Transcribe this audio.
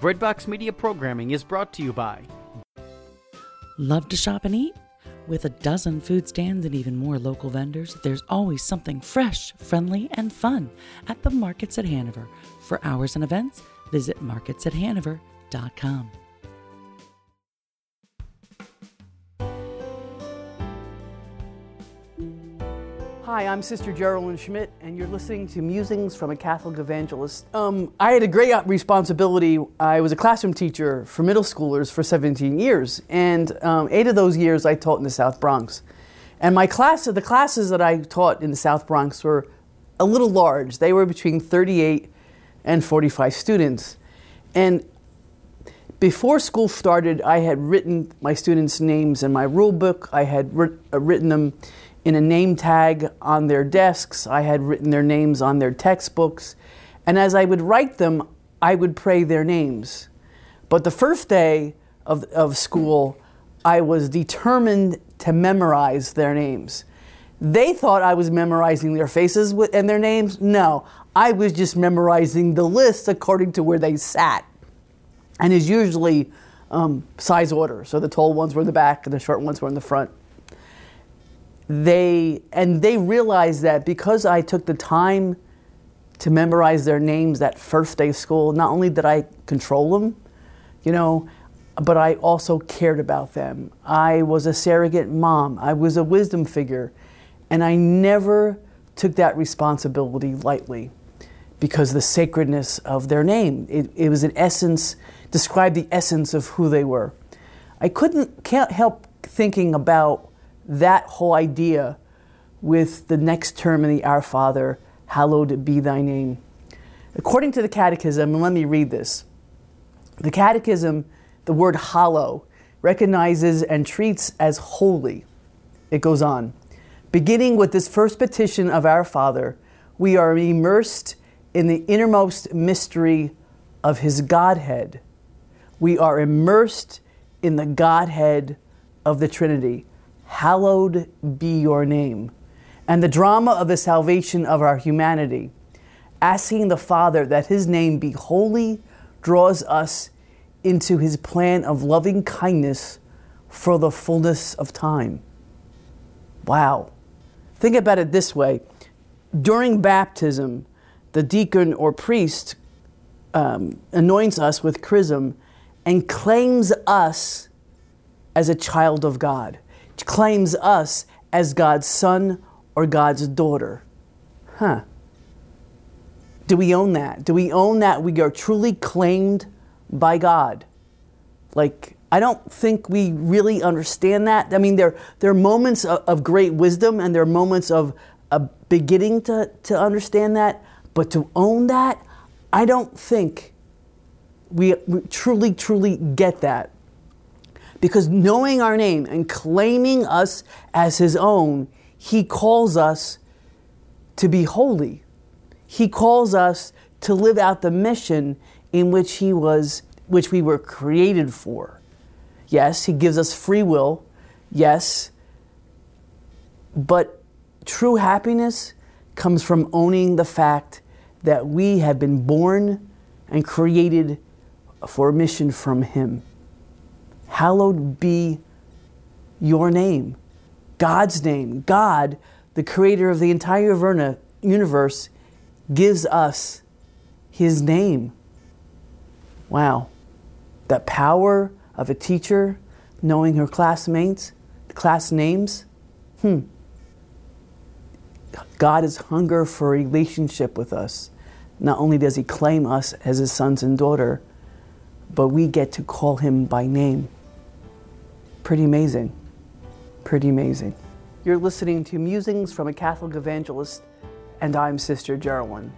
Breadbox Media programming is brought to you by Love to shop and eat? With a dozen food stands and even more local vendors, there's always something fresh, friendly, and fun at the Markets at Hanover. For hours and events, visit marketsathanover.com. Hi, I'm Sister Geraldine Schmidt, and you're listening to Musings from a Catholic Evangelist. Um, I had a great responsibility. I was a classroom teacher for middle schoolers for 17 years, and um, eight of those years I taught in the South Bronx. And my class, the classes that I taught in the South Bronx were a little large. They were between 38 and 45 students. And before school started, I had written my students' names in my rule book. I had uh, written them in a name tag on their desks. I had written their names on their textbooks. And as I would write them, I would pray their names. But the first day of, of school, I was determined to memorize their names. They thought I was memorizing their faces and their names. No, I was just memorizing the list according to where they sat. And is usually um, size order. So the tall ones were in the back and the short ones were in the front they and they realized that because I took the time to memorize their names that first day of school, not only did I control them, you know, but I also cared about them. I was a surrogate mom. I was a wisdom figure, and I never took that responsibility lightly because the sacredness of their name. It, it was an essence, described the essence of who they were. I couldn't can't help thinking about that whole idea with the next term in the Our Father, hallowed be thy name. According to the Catechism, and let me read this the Catechism, the word hallow, recognizes and treats as holy. It goes on. Beginning with this first petition of our Father, we are immersed in the innermost mystery of His Godhead. We are immersed in the Godhead of the Trinity hallowed be your name, and the drama of the salvation of our humanity, asking the Father that his name be holy, draws us into his plan of loving kindness for the fullness of time. Wow. Think about it this way during baptism, the deacon or priest um, anoints us with chrism and claims us as a child of God claims us as God's son or God's daughter. Huh. Do we own that? Do we own that we are truly claimed by God? Like, I don't think we really understand that. I mean, there, there are moments of, of great wisdom and there are moments of beginning to, to understand that, but to own that, I don't think we, we truly, truly get that. Because knowing our name and claiming us as his own, he calls us to be holy. He calls us to live out the mission in which he was which we were created for. Yes, he gives us free will. Yes. But true happiness comes from owning the fact that we have been born and created for a mission from him. Hallowed be your name, God's name. God, the creator of the entire universe, gives us his name. Wow. The power of a teacher knowing her classmates, class names. Hmm. God is hunger for a relationship with us. Not only does he claim us as his sons and daughter, but we get to call him by name. Pretty amazing. Pretty amazing. You're listening to Musings from a Catholic Evangelist, and I'm Sister Geraldine.